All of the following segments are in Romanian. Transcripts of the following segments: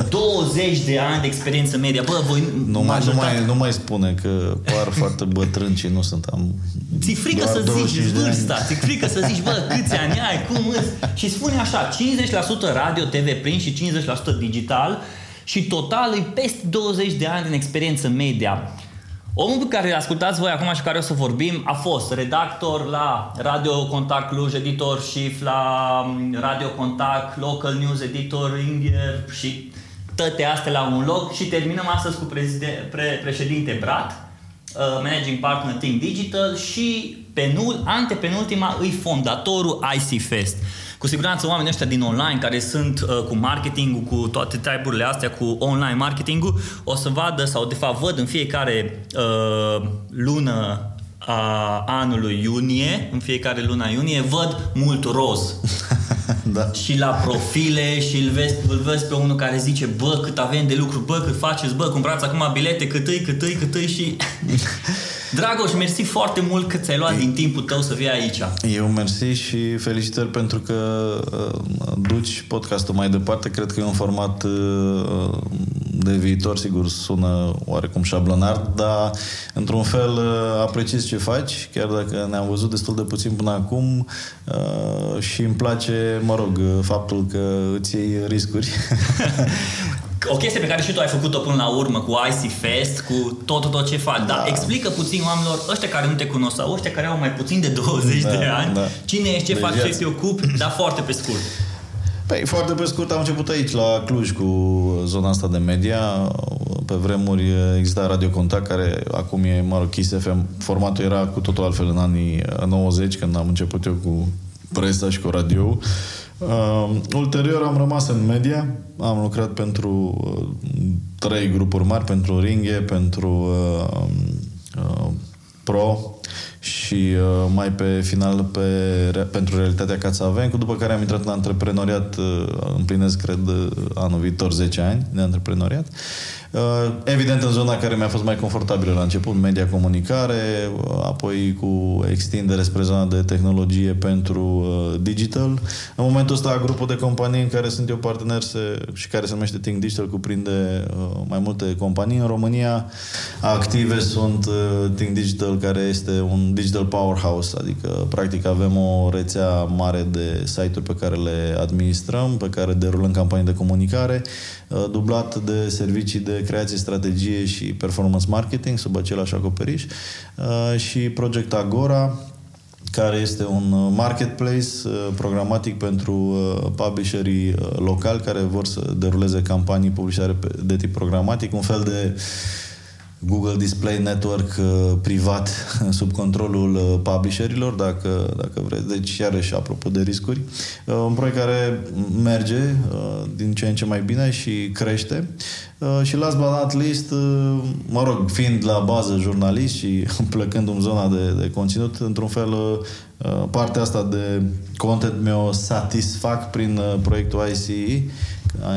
uh, 20 de ani de experiență media. Bă, voi Nu mai, nu, mai, nu mai spune că par foarte bătrân și nu sunt. Am Ți-e frică doar să 25 zici de ani. vârsta, ți-e frică să zici, bă, câți ani ai, cum îți... Și spune așa, 50% radio, TV print și 50% digital și total e peste 20 de ani în experiență media. Omul pe care îl ascultați voi acum și care o să vorbim a fost redactor la Radio Contact Cluj, editor șif la mm, Radio Contact, Local News Editor, Indier și toate astea la un loc și terminăm astăzi cu prezide- pre- președinte Brat, uh, managing partner Think Digital și penul, antepenultima îi fondatorul IC Fest. Cu siguranță oamenii ăștia din online care sunt uh, cu marketingul, cu toate triburile astea, cu online marketingul, o să vadă sau de fapt văd în fiecare uh, lună a anului iunie, în fiecare luna iunie, văd mult roz. da. și la profile și îl vezi, îl vezi pe unul care zice bă, cât avem de lucru, bă, cât faceți, bă, cumpărați acum bilete, cât îi, cât îi, cât îi și... Dragoș, mersi foarte mult că ți-ai luat din timpul tău să vii aici. Eu mersi și felicitări pentru că uh, duci podcastul mai departe. Cred că e un format uh, de viitor, sigur, sună oarecum șablonar, dar într-un fel uh, apreciez ce faci, chiar dacă ne-am văzut destul de puțin până acum uh, și îmi place, mă rog, faptul că îți iei riscuri. O chestie pe care și tu ai făcut-o până la urmă cu IC Fest, cu tot, tot, tot ce faci. Dar Da. explică puțin oamenilor, ăștia care nu te cunosc sau ăștia care au mai puțin de 20 Da, de ani, da. cine ești, ce De faci, ce viață. te ocupi, dar foarte pe scurt. Păi, foarte pe scurt, am început aici, la Cluj, cu zona asta de media. Pe vremuri exista Radio Contact, care acum e, mă rog, Kiss FM. Formatul era cu totul altfel în anii 90, când am început eu cu presa și cu radio. Uh, ulterior am rămas în media, am lucrat pentru uh, trei grupuri mari, pentru Ringhe, pentru uh, uh, Pro și uh, mai pe final pe, re- pentru realitatea ca să avem, cu după care am intrat în antreprenoriat, uh, împlinesc, cred, uh, anul viitor 10 ani de antreprenoriat. Uh, evident, în zona care mi-a fost mai confortabilă la început, media comunicare, uh, apoi cu extindere spre zona de tehnologie pentru uh, digital. În momentul ăsta, grupul de companii în care sunt eu partener se, și care se numește Think Digital cuprinde uh, mai multe companii. În România, active sunt uh, Think Digital, care este un digital powerhouse, adică, practic, avem o rețea mare de site-uri pe care le administrăm, pe care derulăm campanii de comunicare, uh, dublat de servicii de creație, strategie și performance marketing sub același acoperiș. Uh, și Project Agora, care este un uh, marketplace uh, programatic pentru uh, publisherii uh, locali care vor să deruleze campanii publicitare pe- de tip programatic, un fel de Google Display Network uh, privat sub controlul uh, publisherilor, dacă, dacă vreți. Deci, iarăși, apropo de riscuri, uh, un proiect care merge uh, din ce în ce mai bine și crește. Uh, și last but not least, uh, mă rog, fiind la bază jurnalist și plecând în zona de, de conținut, într-un fel, uh, uh, partea asta de content mi-o satisfac prin uh, proiectul ICE,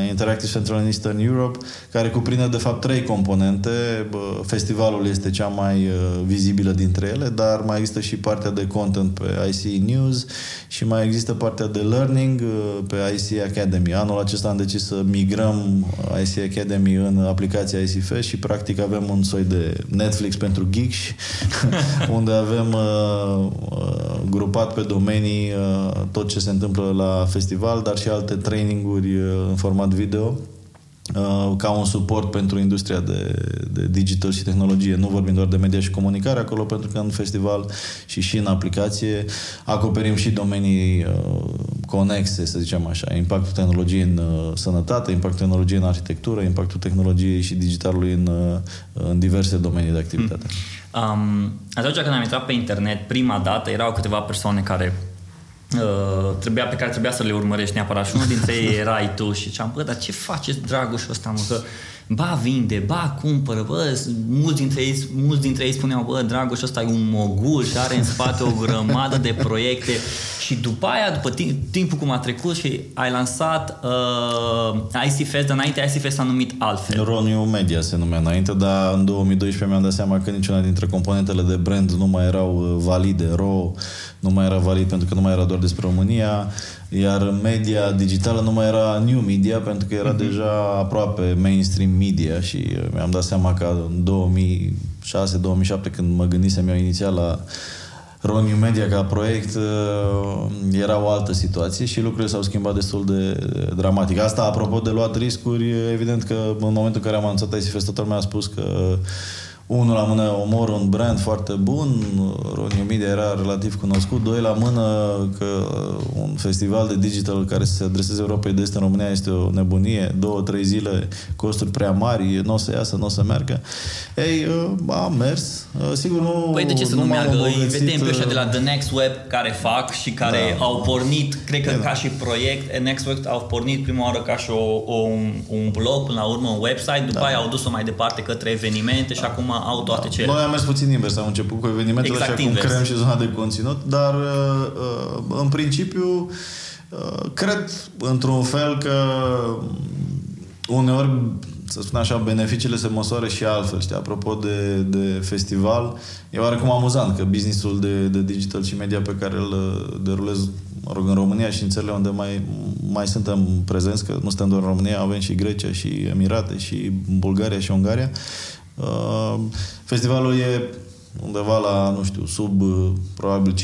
Interactive Central and Eastern Europe, care cuprinde de fapt trei componente. Bă, Festivalul este cea mai uh, vizibilă dintre ele, dar mai există și partea de content pe IC News și mai există partea de learning uh, pe IC Academy. Anul acesta am decis să migrăm IC Academy în aplicația IC Fest și practic avem un soi de Netflix pentru geeks unde avem uh, uh, grupat pe domenii uh, tot ce se întâmplă la festival, dar și alte traininguri uh, în format video uh, ca un suport pentru industria de, de digital și tehnologie. Nu vorbim doar de media și comunicare acolo, pentru că în festival și și în aplicație acoperim și domenii uh, conexe, să zicem așa. Impactul tehnologiei în uh, sănătate, impactul tehnologiei în arhitectură, impactul tehnologiei și digitalului în, uh, în diverse domenii de activitate. Um, atunci când am intrat pe internet prima dată, erau câteva persoane care uh, trebuia, pe care trebuia să le urmărești neapărat și unul dintre ei erai tu și ziceam, bă, dar ce faceți dragoșul ăsta, mă, că ba vinde, ba cumpără, bă, mulți dintre ei, mulți dintre ei spuneau, bă, dragoșul ăsta e un mogul și are în spate o grămadă de proiecte și după aia, după timp, timpul cum a trecut și ai lansat uh, IC Fest, dar înainte IC Fest s-a numit altfel. Roniu Media se numea înainte, dar în 2012 mi-am dat seama că niciuna dintre componentele de brand nu mai erau uh, valide. RO nu mai era valid pentru că nu mai era doar despre România. Iar media digitală nu mai era new media pentru că era uh-huh. deja aproape mainstream media și uh, mi-am dat seama că în 2006-2007 când mă gândisem eu inițial la Roniu Media ca proiect uh, era o altă situație și lucrurile s-au schimbat destul de dramatic. Asta, apropo de luat riscuri, evident că în momentul în care am anunțat ICFest, toată lumea a spus că unul la mână omor un brand foarte bun, Roniu Media era relativ cunoscut, doi la mână că un festival de digital care se adreseze Europei de Est în România este o nebunie, două, trei zile, costuri prea mari, nu o să iasă, nu o să meargă. Ei, am mers, sigur nu Păi de ce să nu, nu meargă? Îi vedem pe ăștia de la The Next Web care fac și care da. au pornit, cred că da. ca și proiect, The Next Web au pornit prima oară ca și o, o, un, un blog, până la urmă un website, după da. aia au dus-o mai departe către evenimente da. și acum au toate cele. Noi am mers puțin invers, am început cu evenimentele exact și acum creăm și zona de conținut, dar uh, uh, în principiu uh, cred într-un fel că uneori să spun așa, beneficiile se măsoară și altfel, știi, apropo de, de festival, e oarecum amuzant că businessul de, de digital și media pe care îl derulez, mă rog, în România și în țările unde mai, mai suntem prezenți, că nu suntem doar în România, avem și Grecia și Emirate și Bulgaria și Ungaria, Uh, festivalul e undeva la, nu știu, sub uh, probabil 5-6%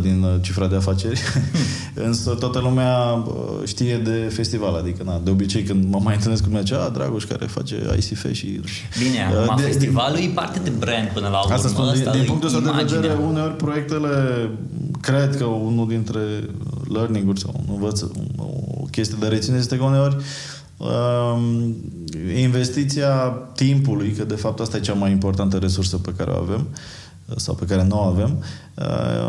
din uh, cifra de afaceri, însă toată lumea știe de festival, adică na, de obicei când mă mai întâlnesc cu lumea, a, Dragoș care face ICF și... Bine, acum de, festivalul de, e parte de brand până la urmă. Asta spun, din, din punctul ăsta de vedere, uneori proiectele, cred că unul dintre learning-uri sau un învăț, o chestie de reținere este că uneori Um, investiția timpului, că de fapt asta e cea mai importantă resursă pe care o avem, sau pe care nu o avem,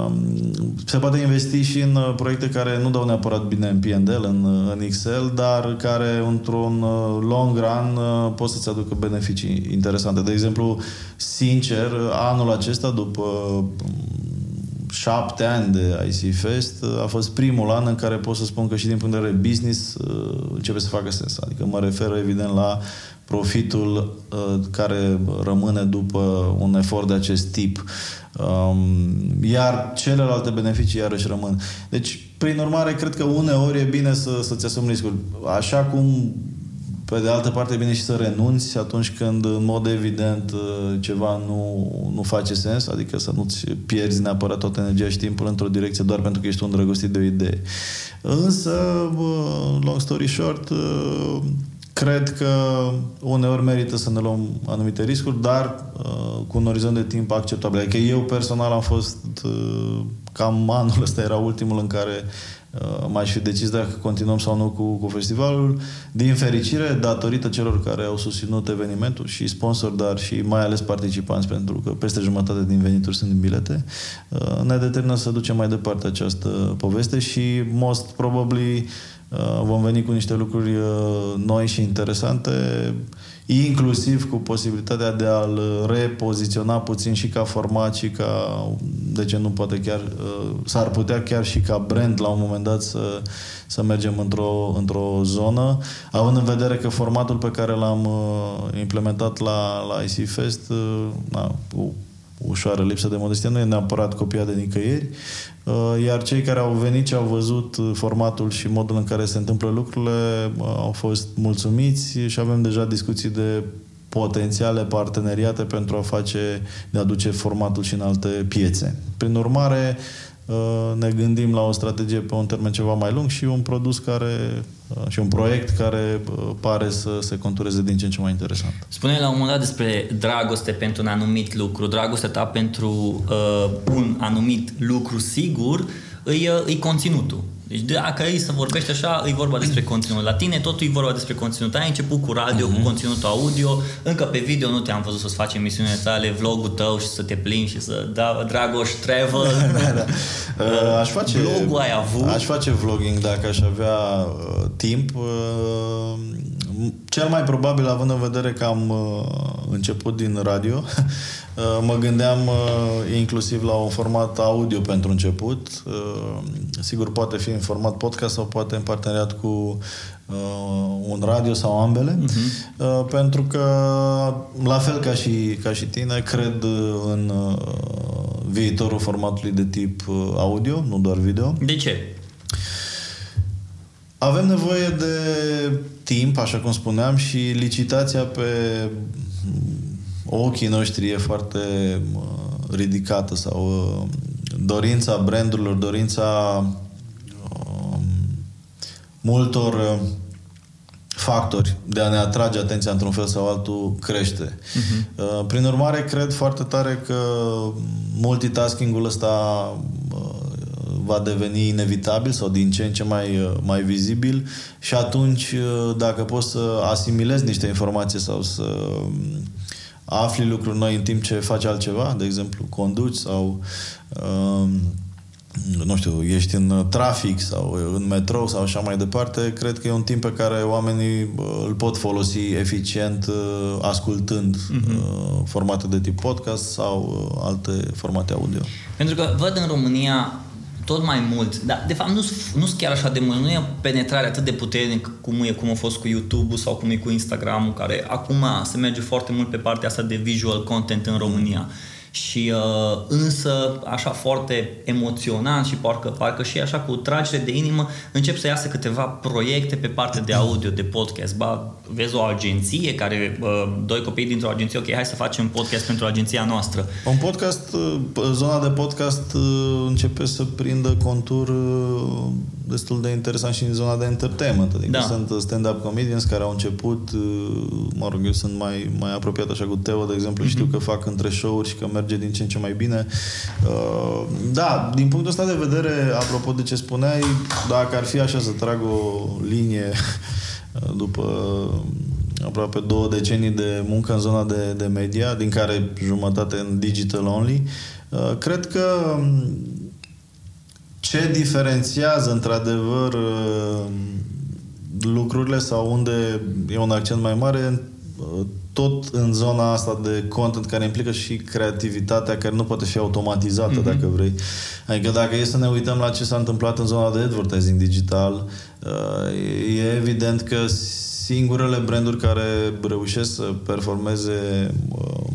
um, se poate investi și în uh, proiecte care nu dau neapărat bine în P&L, în, uh, în Excel, dar care într-un uh, long run pot să-ți aducă beneficii interesante. De exemplu, sincer, anul acesta, după șapte ani de IC Fest a fost primul an în care pot să spun că și din punct de vedere business uh, începe să facă sens. Adică mă refer evident la profitul uh, care rămâne după un efort de acest tip. Um, iar celelalte beneficii iarăși rămân. Deci, prin urmare, cred că uneori e bine să, să-ți asumi riscuri. Așa cum pe de altă parte, e bine și să renunți atunci când, în mod evident, uh, ceva nu, nu face sens, adică să nu-ți pierzi neapărat toată energia și timpul într-o direcție doar pentru că ești un îndrăgostit de o idee. Însă, long story short, uh, cred că uneori merită să ne luăm anumite riscuri, dar uh, cu un orizont de timp acceptabil. Adică eu personal am fost cam anul ăsta era ultimul în care Uh, m-aș fi decis dacă continuăm sau nu cu, cu festivalul. Din fericire, datorită celor care au susținut evenimentul și sponsor, dar și mai ales participanți, pentru că peste jumătate din venituri sunt din bilete, uh, ne determină să ducem mai departe această poveste și most probably uh, vom veni cu niște lucruri noi și interesante inclusiv cu posibilitatea de a-l repoziționa puțin și ca format și ca, de ce nu poate chiar, uh, s-ar putea chiar și ca brand la un moment dat să, să mergem într-o, într-o zonă, având în vedere că formatul pe care l-am uh, implementat la, la IC Fest, uh, na, cu ușoară lipsă de modestie, nu e neapărat copiat de nicăieri, uh, iar cei care au venit și au văzut uh, formatul și modul în care se întâmplă lucrurile uh, au fost mulțumiți și avem deja discuții de potențiale parteneriate pentru a face, de a duce formatul și în alte piețe. Prin urmare, Uh, ne gândim la o strategie pe un termen ceva mai lung și un produs care uh, și un proiect care uh, pare să se contureze din ce în ce mai interesant. Spune la un moment dat despre dragoste pentru un anumit lucru, dragostea ta pentru uh, un anumit lucru sigur, îi, îi conținutul. Deci dacă e să vorbești așa, e vorba despre conținut. La tine totul e vorba despre conținut. Ai început cu radio, uh-huh. cu mhm. conținutul audio, încă pe video nu te-am văzut să-ți faci emisiunile tale, vlogul tău și să te plimbi și să da, Dragoș Travel. da, da. Uh, aș face, Vlogul ai avut. Aș face vlogging dacă aș avea uh, timp. Uh, cel mai probabil, având în vedere că am uh, început din radio, uh, mă gândeam uh, inclusiv la un format audio pentru început. Sigur, poate fi în format podcast sau poate în parteneriat cu un radio sau ambele, uh-huh. pentru că, la fel ca și, ca și tine, cred în viitorul formatului de tip audio, nu doar video. De ce? Avem nevoie de timp, așa cum spuneam, și licitația pe ochii noștri e foarte ridicată sau uh, dorința brandurilor, dorința um, multor uh, factori de a ne atrage atenția într-un fel sau altul crește. Uh-huh. Prin urmare, cred foarte tare că multitasking-ul ăsta uh, va deveni inevitabil sau din ce în ce mai, mai vizibil și atunci dacă poți să asimilezi niște informații sau să afli lucruri noi în timp ce faci altceva, de exemplu, conduci sau uh, nu știu, ești în trafic sau în metrou sau așa mai departe, cred că e un timp pe care oamenii îl pot folosi eficient uh, ascultând uh-huh. formate de tip podcast sau uh, alte formate audio. Pentru că văd în România tot mai mult, dar de fapt nu sunt chiar așa de mult, nu e penetrare atât de puternică cum e cum a fost cu YouTube-ul sau cum e cu Instagram-ul, care acum se merge foarte mult pe partea asta de visual content în România. Mm și uh, însă așa foarte emoționant și parcă, parcă și așa cu tragere de inimă încep să iasă câteva proiecte pe partea de audio, de podcast. Ba, vezi o agenție care, uh, doi copii dintr-o agenție, ok, hai să facem un podcast pentru agenția noastră. Un podcast, uh, zona de podcast uh, începe să prindă contur uh, destul de interesant și în zona de entertainment. Adică da. sunt stand-up comedians care au început, mă rog, eu sunt mai, mai apropiat așa cu Teo, de exemplu, mm-hmm. știu că fac între show-uri și că merg merge din ce în ce mai bine. Uh, da, din punctul ăsta de vedere, apropo de ce spuneai, dacă ar fi așa să trag o linie uh, după aproape două decenii de muncă în zona de, de media, din care jumătate în digital only, uh, cred că um, ce diferențiază într-adevăr lucrurile sau unde e un accent mai mare tot în zona asta de content care implică și creativitatea care nu poate fi automatizată, mm-hmm. dacă vrei. Adică dacă e să ne uităm la ce s-a întâmplat în zona de advertising digital, uh, e evident că singurele branduri care reușesc să performeze uh,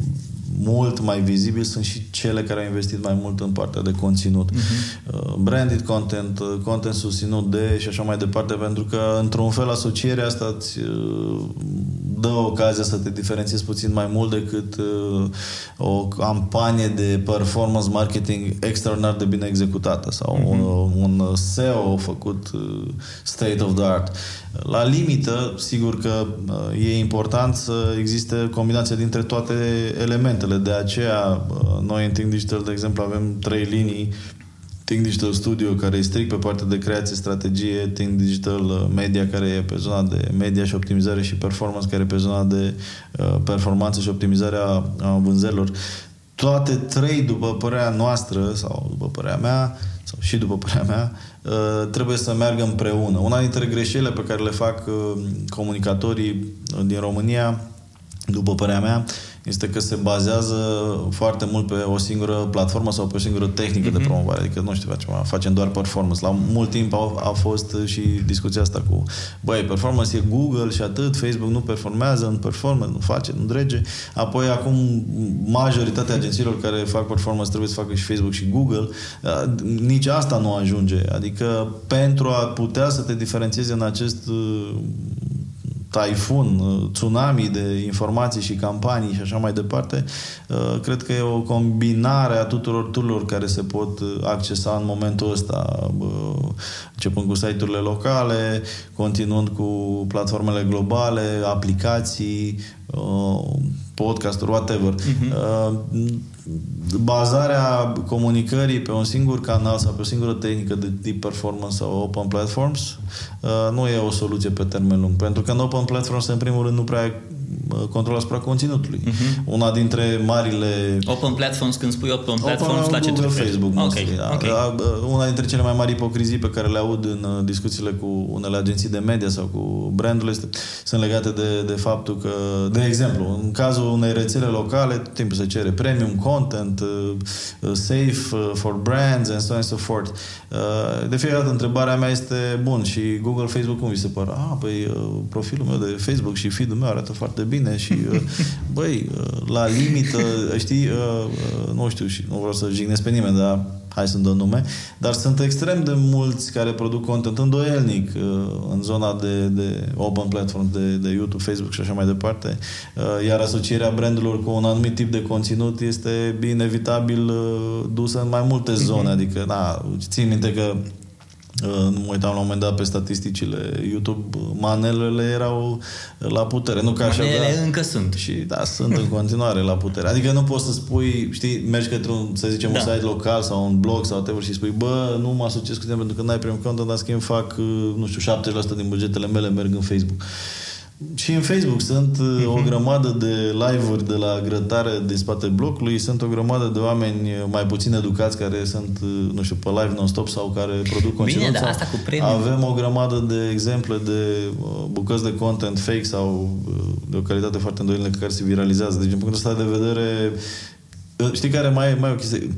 mult mai vizibil sunt și cele care au investit mai mult în partea de conținut. Uh-huh. Branded content, uh, content susținut de și așa mai departe, pentru că într-un fel asocierea asta îți uh, dă ocazia să te diferențiezi puțin mai mult decât uh, o campanie de performance marketing extraordinar de bine executată sau uh-huh. un, un SEO făcut state of the art. La limită, sigur că e important să existe combinația dintre toate elementele. De aceea, noi în Think Digital, de exemplu, avem trei linii Think Digital Studio, care e strict pe partea de creație, strategie, Think Digital Media, care e pe zona de media și optimizare și performance, care e pe zona de uh, performanță și optimizarea a vânzărilor. Toate trei, după părerea noastră, sau după părerea mea, sau și după părerea mea, uh, trebuie să meargă împreună. Una dintre greșelile pe care le fac uh, comunicatorii din România, după părerea mea, este că se bazează foarte mult pe o singură platformă sau pe o singură tehnică mm-hmm. de mhm. promovare. Adică, nu știu, facem, facem doar performance. La mult timp a, a fost și discuția asta cu, băi, performance e Google și atât, Facebook nu performează, nu performance, nu face, nu drege. Apoi, acum, majoritatea agențiilor care fac performance trebuie să facă și Facebook și Google. Nici asta nu ajunge. Adică, pentru a putea să te diferențiezi în acest taifun, uh, tsunami de informații și campanii și așa mai departe, uh, cred că e o combinare a tuturor tururilor care se pot uh, accesa în momentul ăsta, începând cu site-urile locale, continuând cu platformele globale, aplicații, podcasturi, whatever. Uh-huh. Bazarea comunicării pe un singur canal sau pe o singură tehnică de tip performance sau open platforms uh, nu e o soluție pe termen lung. Pentru că în open platforms, în primul rând, nu prea control asupra conținutului. Uh-huh. Una dintre marile... Open platforms, când spui open platforms, open, la ce Google, Facebook, okay. Da. Okay. Una dintre cele mai mari ipocrizii pe care le aud în uh, discuțiile cu unele agenții de media sau cu brandurile este, sunt legate de, de faptul că, de exemplu, în cazul unei rețele locale, tot timpul se cere premium content, uh, uh, safe for brands and so on and so forth. De fiecare dată întrebarea mea este, bun, și Google, Facebook, cum vi se pare? Ah, păi profilul meu de Facebook și feed-ul meu arată foarte bine și, uh, băi, uh, la limită, știi, uh, nu știu, și nu vreau să jignesc pe nimeni, dar hai să dăm nume, dar sunt extrem de mulți care produc content îndoielnic uh, în zona de, de open platform, de, de YouTube, Facebook și așa mai departe, uh, iar asocierea brandurilor cu un anumit tip de conținut este inevitabil uh, dusă în mai multe zone, mm-hmm. adică, na, țin minte că Uh, nu mă uitam la un moment dat pe statisticile YouTube, manelele erau la putere. Nu ca așa, manelele da, încă sunt. Și da, sunt în continuare la putere. Adică nu poți să spui, știi, mergi către un, să zicem, da. un site local sau un blog sau whatever și spui, bă, nu mă asociez cu tine pentru că n-ai primit content, dar schimb fac, uh, nu știu, 70% din bugetele mele merg în Facebook. Și în Facebook sunt uh, o mhm. grămadă de live-uri de la grătare din spate blocului, sunt o grămadă de oameni mai puțin educați care sunt, uh, nu știu, pe live non-stop sau care produc conținut. Bine, dar asta cu premium. Avem o grămadă de exemple de uh, bucăți de content fake sau de o calitate foarte îndoielnică care se viralizează. Deci, din punctul ăsta de vedere, Știi care mai, mai o chestie?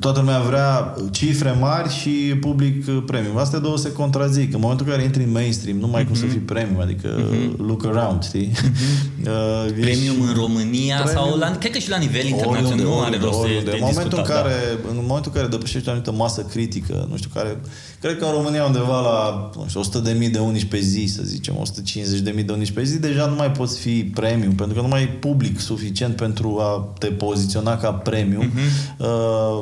Toată lumea vrea cifre mari și public premium. Astea două se contrazic. În momentul în care intri în mainstream, nu mai mm-hmm. cum să mhm. fii premium, adică mm-hmm. look around, știi? Mm-hmm. Uh, premium în România premium, sau la, cred că și la nivel internațional nu are rost de, de în momentul, în care, da. în momentul în care depășești o anumită masă critică, nu știu, care Cred că în România undeva la nu știu, 100 de mii de unici pe zi, să zicem, 150 de mii de unici pe zi, deja nu mai poți fi premium, pentru că nu mai ai public suficient pentru a te poziționa ca premium. Uh-huh. Uh,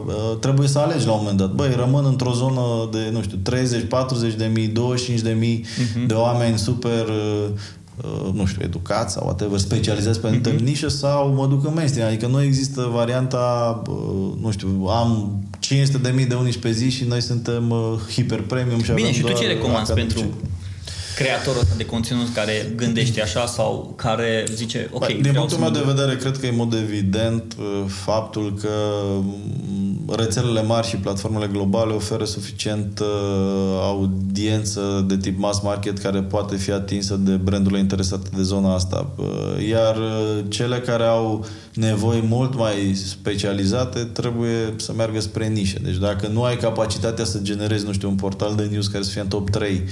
uh, trebuie să alegi la un moment dat. Băi, rămân într-o zonă de, nu știu, 30, 40 de mii, 25 de mii uh-huh. de oameni super uh, Uh, nu știu, educați sau whatever, specializați pe anumită mm-hmm. nișă sau mă duc în mainstream. Adică nu există varianta, uh, nu știu, am 500 de mii de unici pe zi și noi suntem uh, hiper premium și Bine, avem și tu ce recomanzi pentru creatorul ăsta de conținut care gândește așa sau care zice, ok, Din punctul meu de vedere, cred că e mod evident faptul că mm, rețelele mari și platformele globale oferă suficient audiență de tip mass market care poate fi atinsă de brandurile interesate de zona asta. Iar cele care au nevoi mult mai specializate trebuie să meargă spre nișe. Deci dacă nu ai capacitatea să generezi, nu știu, un portal de news care să fie în top 3,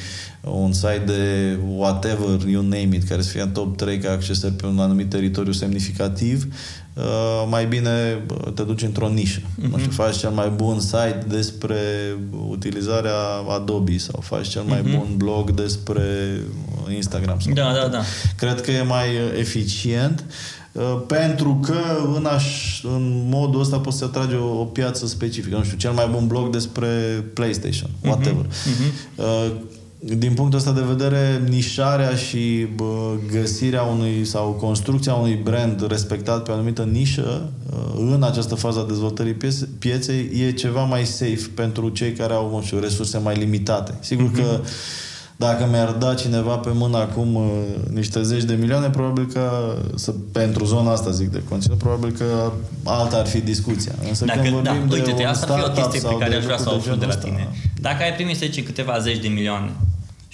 un site de whatever, you name it, care să fie în top 3 ca accesări pe un anumit teritoriu semnificativ, uh, mai bine te duci într-o nișă. Mm-hmm. Nu știu, faci cel mai bun site despre utilizarea Adobe sau faci cel mai mm-hmm. bun blog despre Instagram. Sau da, da, da. Cred că e mai eficient. Uh, pentru că în, aș, în modul ăsta poți să atragi o, o piață specifică. Nu știu, cel mai bun blog despre PlayStation, mhm, whatever. Uh-huh. Uh, din punctul ăsta de vedere, nișarea și bă, găsirea unui sau construcția unui brand respectat pe o anumită nișă uh, în această fază a dezvoltării pieței e ceva mai safe pentru cei care au, nu știu, resurse mai limitate. Sigur uh-huh. că dacă mi-ar da cineva pe mână acum uh, niște zeci de milioane, probabil că, să, pentru zona asta zic de conținut, probabil că alta ar fi discuția. Însă Dacă, când da, vorbim uite, de asta ar fi o chestie pe care aș vrea să o aflu de la asta, tine. Dacă ai primit, să zice, câteva zeci de milioane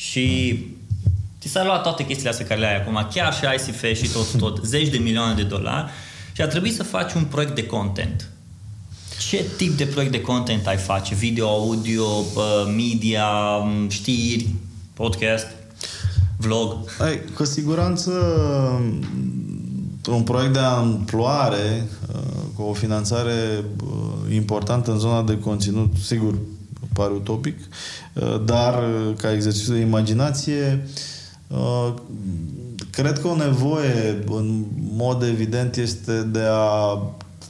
și ți s-a luat toate chestiile astea care le ai acum, chiar și ICF și tot, tot, zeci de milioane de dolari și a trebuit să faci un proiect de content. Ce tip de proiect de content ai face? Video, audio, media, știri, podcast, vlog? Ai, cu siguranță un proiect de amploare uh, cu o finanțare uh, importantă în zona de conținut, sigur, pare utopic, uh, dar ca exercițiu de imaginație cred că o nevoie în mod evident este de a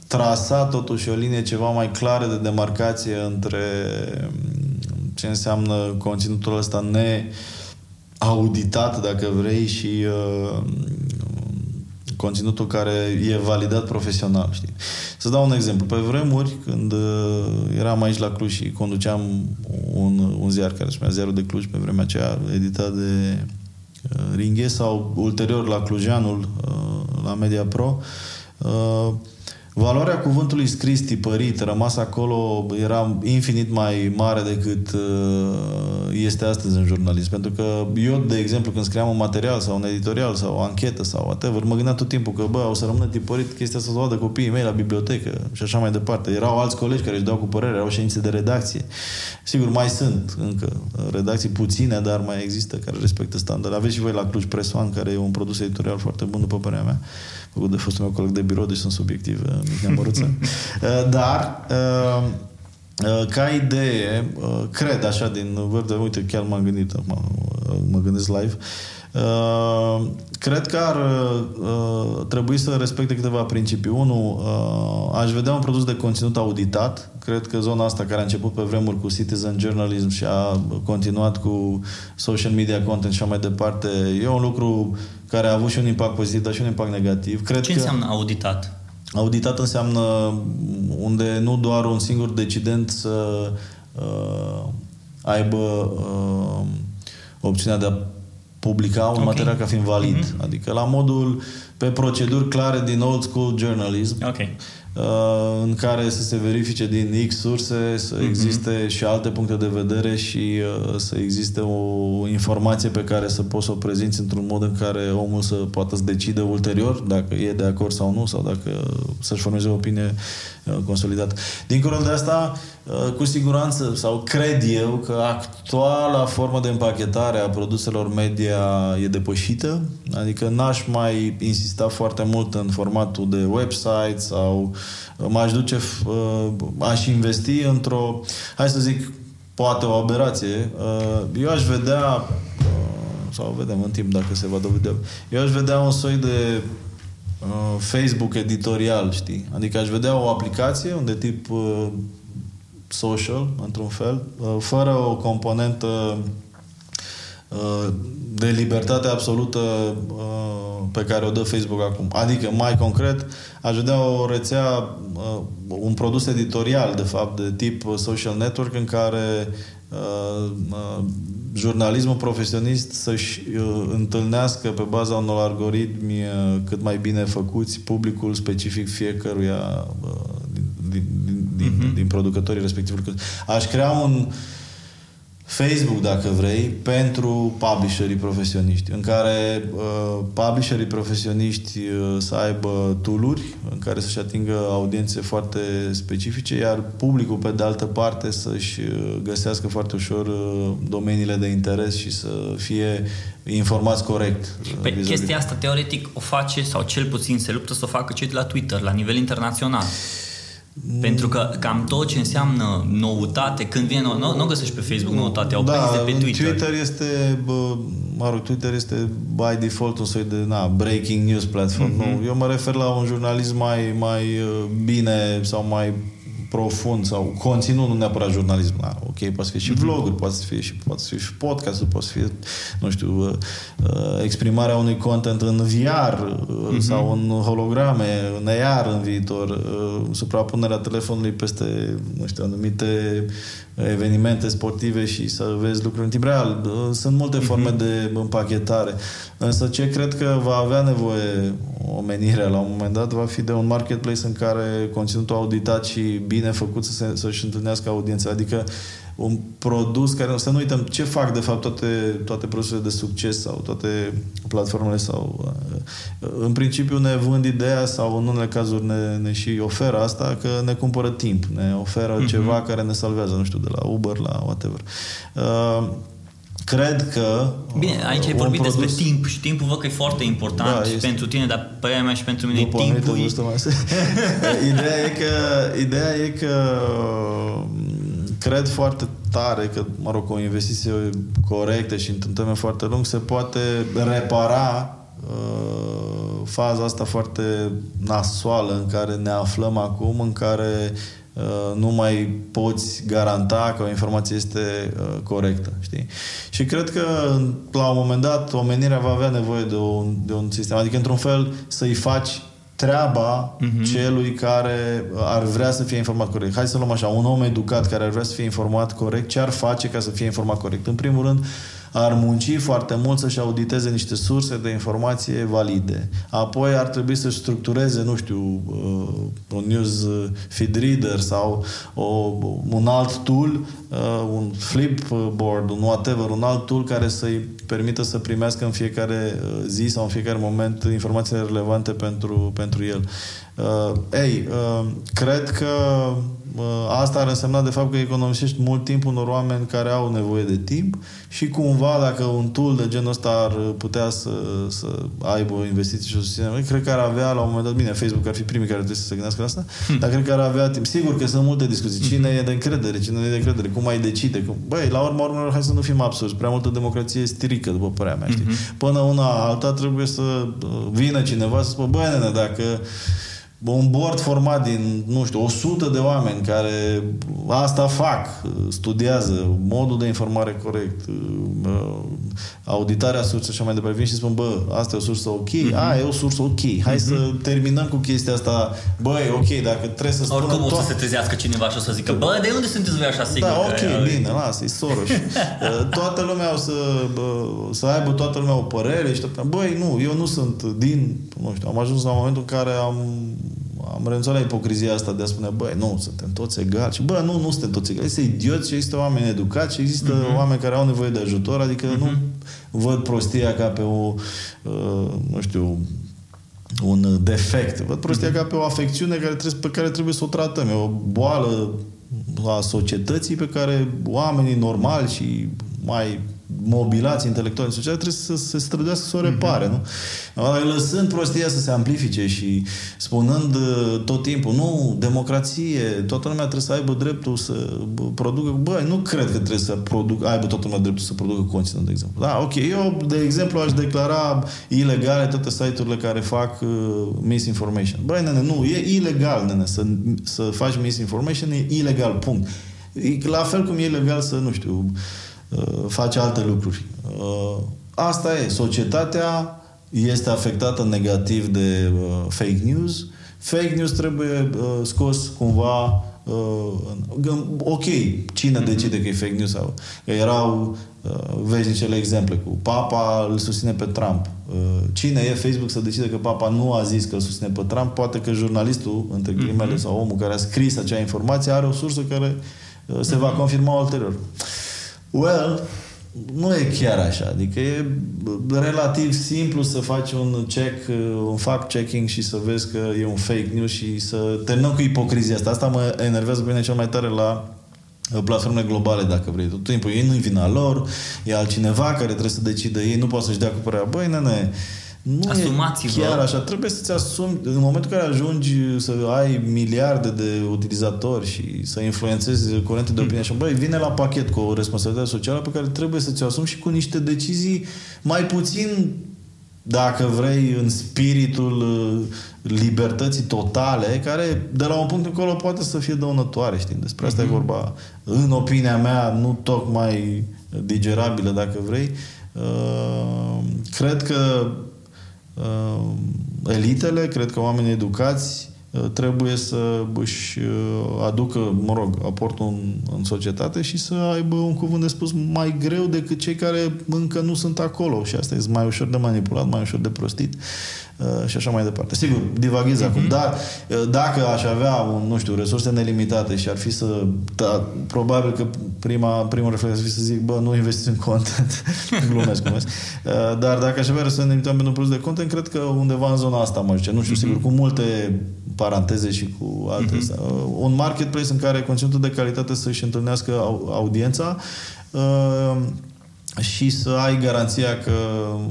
trasa totuși o linie ceva mai clară de demarcație între ce înseamnă conținutul ăsta neauditat, dacă vrei, și uh, conținutul care e validat profesional, știi? Să dau un exemplu. Pe vremuri, când uh, eram aici la Cluj și conduceam un, un ziar care se numea Ziarul de Cluj, pe vremea aceea editat de uh, Ringhe sau ulterior la Clujanul, uh, la Media Pro, uh, Valoarea cuvântului scris, tipărit, rămas acolo, era infinit mai mare decât uh, este astăzi în jurnalism. Pentru că eu, de exemplu, când scriam un material sau un editorial sau o anchetă sau whatever, mă gândeam tot timpul că, bă, o să rămână tipărit chestia să o vadă copiii mei la bibliotecă și așa mai departe. Erau alți colegi care își dau cu părere, erau ședințe de redacție. Sigur, mai sunt încă redacții puține, dar mai există care respectă standard. Aveți și voi la Cluj Press One, care e un produs editorial foarte bun, după părerea mea făcut de fostul meu coleg de birou, deci sunt subiectiv. neamăruță. Uh, dar uh, uh, ca idee, uh, cred așa din verde, uite, chiar m-am gândit, mă, mă gândesc live, Uh, cred că ar uh, trebui să respecte câteva principii. Unu, uh, aș vedea un produs de conținut auditat. Cred că zona asta care a început pe vremuri cu citizen journalism și a continuat cu social media content și așa mai departe, e un lucru care a avut și un impact pozitiv, dar și un impact negativ. Cred Ce că... înseamnă auditat? Auditat înseamnă unde nu doar un singur decident să uh, aibă uh, opțiunea de a publica un okay. material ca fiind valid. Mm-hmm. Adică la modul pe proceduri clare din old school journalism. Okay. Uh, în care să se verifice din X surse, să mm-hmm. existe și alte puncte de vedere și uh, să existe o informație pe care să poți să o prezinți într-un mod în care omul să poată să decide ulterior dacă e de acord sau nu, sau dacă să-și formeze o opinie uh, consolidată. Dincolo de asta, cu siguranță, sau cred eu că actuala formă de împachetare a produselor media e depășită, adică n-aș mai insista foarte mult în formatul de website sau m-aș duce, uh, aș investi într-o, hai să zic, poate o aberație. Uh, eu aș vedea, uh, sau vedem în timp dacă se va dovedi, eu aș vedea un soi de Facebook editorial, știi? Adică aș vedea o aplicație unde tip social, într-un fel, fără o componentă de libertate absolută pe care o dă Facebook acum. Adică, mai concret, aș vedea o rețea, un produs editorial, de fapt, de tip social network, în care jurnalismul profesionist să-și întâlnească pe baza unor algoritmi cât mai bine făcuți publicul specific fiecăruia din, din, din, uh-huh. din producătorii respectivului. Aș crea un uh, Facebook, dacă vrei, pentru publisherii profesioniști, în care uh, publisherii profesioniști uh, să aibă tooluri în care să-și atingă audiențe foarte specifice, iar publicul, pe de altă parte, să-și uh, găsească foarte ușor uh, domeniile de interes și să fie informați corect. Uh, păi vis-a-vis. chestia asta, teoretic, o face, sau cel puțin se luptă să o facă cei de la Twitter, la nivel internațional. Pentru că cam tot ce înseamnă noutate, când vine nou, nu, nu găsești pe Facebook noutate, au da, de pe Twitter. Twitter este, bă, mă rog, Twitter este by default un soi de na, breaking news platform. Mm-hmm. Nu, eu mă refer la un jurnalism mai, mai uh, bine sau mai profund sau conținut, nu neapărat jurnalism. Da, ok, poate să fie și mhm. vloguri, poate să fie și, poate să fie și podcast poate să fie, nu știu, uh, uh, exprimarea unui content în VR uh, mm-hmm. sau în holograme, în AR în viitor, uh, suprapunerea telefonului peste, nu știu, anumite evenimente sportive și să vezi lucruri în timp real. Uh, sunt multe mhm. forme mm-hmm. de împachetare. Însă ce cred că va avea nevoie omenirea la un moment dat va fi de un marketplace în care conținutul auditat și bine făcut să se, să-și întâlnească audiența. Adică un produs care, să nu uităm ce fac de fapt toate, toate produsele de succes sau toate platformele sau uh, în principiu ne vând ideea sau în unele cazuri ne, ne și oferă asta că ne cumpără timp, ne oferă uh-huh. ceva care ne salvează, nu știu, de la Uber la whatever. Uh, cred că Bine, aici ai vorbit produs... despre timp și timpul văd că e foarte important da, este... pentru tine, dar pe mea și pentru mine După timpul... E... ideea, e că, ideea e că cred foarte tare că, mă rog, cu o investiție corectă și într-un termen foarte lung se poate repara uh, faza asta foarte nasoală în care ne aflăm acum, în care uh, nu mai poți garanta că o informație este uh, corectă, știi? Și cred că la un moment dat omenirea va avea nevoie de un, de un sistem, adică într-un fel să-i faci treaba uh-huh. celui care ar vrea să fie informat corect. Hai să luăm așa, un om educat care ar vrea să fie informat corect, ce ar face ca să fie informat corect? În primul rând, ar munci foarte mult să-și auditeze niște surse de informație valide. Apoi ar trebui să structureze, nu știu, uh, un news feed reader sau o, un alt tool, uh, un flipboard, un whatever, un alt tool care să-i permită să primească în fiecare uh, zi sau în fiecare moment informațiile relevante pentru, pentru el. Uh, ei, uh, cred că asta ar însemna de fapt că economisești mult timp unor oameni care au nevoie de timp și cumva dacă un tool de genul ăsta ar putea să, să aibă o investiție și o susținere, cred că ar avea la un moment dat, bine, Facebook ar fi primii care trebuie să se gândească la asta, hmm. dar cred că ar avea timp. Sigur că sunt multe discuții. Cine hmm. e de încredere, cine nu e de încredere, cum ai decide. Cum... Băi, la urma urmelor, hai să nu fim absurzi. Prea multă democrație strică, după părerea mea, știi? Hmm. Până una alta trebuie să uh, vină cineva să spună, băi, nene, dacă un board format din, nu știu, 100 de oameni care asta fac, studiază modul de informare corect, uh, auditarea sursă și mai departe, vin și spun, bă, asta e o sursă ok, mm-hmm. a, e o sursă ok, hai mm-hmm. să mhm. terminăm cu chestia asta, băi, ok, dacă trebuie să spună Oricum o să se trezească cineva și o să zică, bă, de unde sunteți voi așa sigur? Da, ok, că bine, lasă, e Soros. Uh, toată lumea o să, bă, să aibă toată lumea o părere și tot, băi, nu, eu nu sunt din, nu știu, am ajuns la momentul în care am am renunțat la ipocrizia asta de a spune, băi, nu, suntem toți egali. Și, bă, nu, nu suntem toți egali. Este idioți și există oameni educați și există uh-huh. oameni care au nevoie de ajutor, adică uh-huh. nu văd prostia ca pe o, uh, nu știu, un defect. Văd prostia uh-huh. ca pe o afecțiune care trebuie, pe care trebuie să o tratăm. E o boală a societății pe care oamenii normali și mai mobilați intelectuali social trebuie să se străduiască să o repare, mm-hmm. nu? Lăsând prostia să se amplifice și spunând uh, tot timpul, nu, democrație, toată lumea trebuie să aibă dreptul să producă, băi, nu cred că trebuie să producă, aibă toată lumea dreptul să producă conținut, de exemplu. Da, ok, eu, de exemplu, aș declara ilegale toate site-urile care fac uh, misinformation. Băi, nene, nu, e ilegal, nene, să, să faci misinformation, e ilegal, punct. E la fel cum e ilegal să, nu știu, Uh, face alte lucruri. Uh, asta e. Societatea este afectată negativ de uh, fake news. Fake news trebuie scos cumva ok, cine mhm. decide că e fake news sau că erau veșnicele exemple cu papa îl susține pe Trump. Cine e Facebook să decide că papa nu a zis că îl susține pe Trump? Poate că jurnalistul, între ghilimele, mm-hmm. sau omul care a scris acea informație are o sursă care se va mhm. confirma ulterior. Well, nu e chiar așa. Adică e relativ simplu să faci un check, un fact-checking și să vezi că e un fake news și să terminăm cu ipocrizia asta. Asta mă enervează pe mine cel mai tare la uh, platformele globale, dacă vrei. Tot timpul ei nu-i vina lor, e altcineva care trebuie să decide, ei nu pot să-și dea cu părerea. Băi, nene, nu Asumați-vă. e chiar așa. Trebuie să-ți asumi, în momentul în care ajungi să ai miliarde de utilizatori și să influențezi curente de opinie și băi, vine la pachet cu o responsabilitate socială pe care trebuie să ți-o asumi și cu niște decizii mai puțin dacă vrei, în spiritul uh, libertății totale, care de la un punct încolo poate să fie dăunătoare, știi? Despre asta mm-hmm. e mhm. vorba, în opinia mea, nu tocmai digerabilă, dacă vrei. Uh, cred că uh, elitele, cred că oamenii educați uh, trebuie să își uh, aducă, mă rog, aportul în, în societate și să aibă un cuvânt de spus mai greu decât cei care încă nu sunt acolo și asta e mai ușor de manipulat, mai ușor de prostit. Uh, Uh, și așa mai departe. Sigur, divaghez uh-huh. acum, dar uh, dacă aș avea, un, nu știu, resurse nelimitate și ar fi să, da, probabil că prima, primul reflex ar fi să zic, bă, nu investiți în content, glumesc, glumesc, uh, dar dacă aș avea resurse nelimitate pentru plus de content, cred că undeva în zona asta mă zice, nu știu, uh-huh. sigur, cu multe paranteze și cu alte. Uh-huh. Un marketplace în care conținutul de calitate să-și întâlnească audiența uh, și să ai garanția că,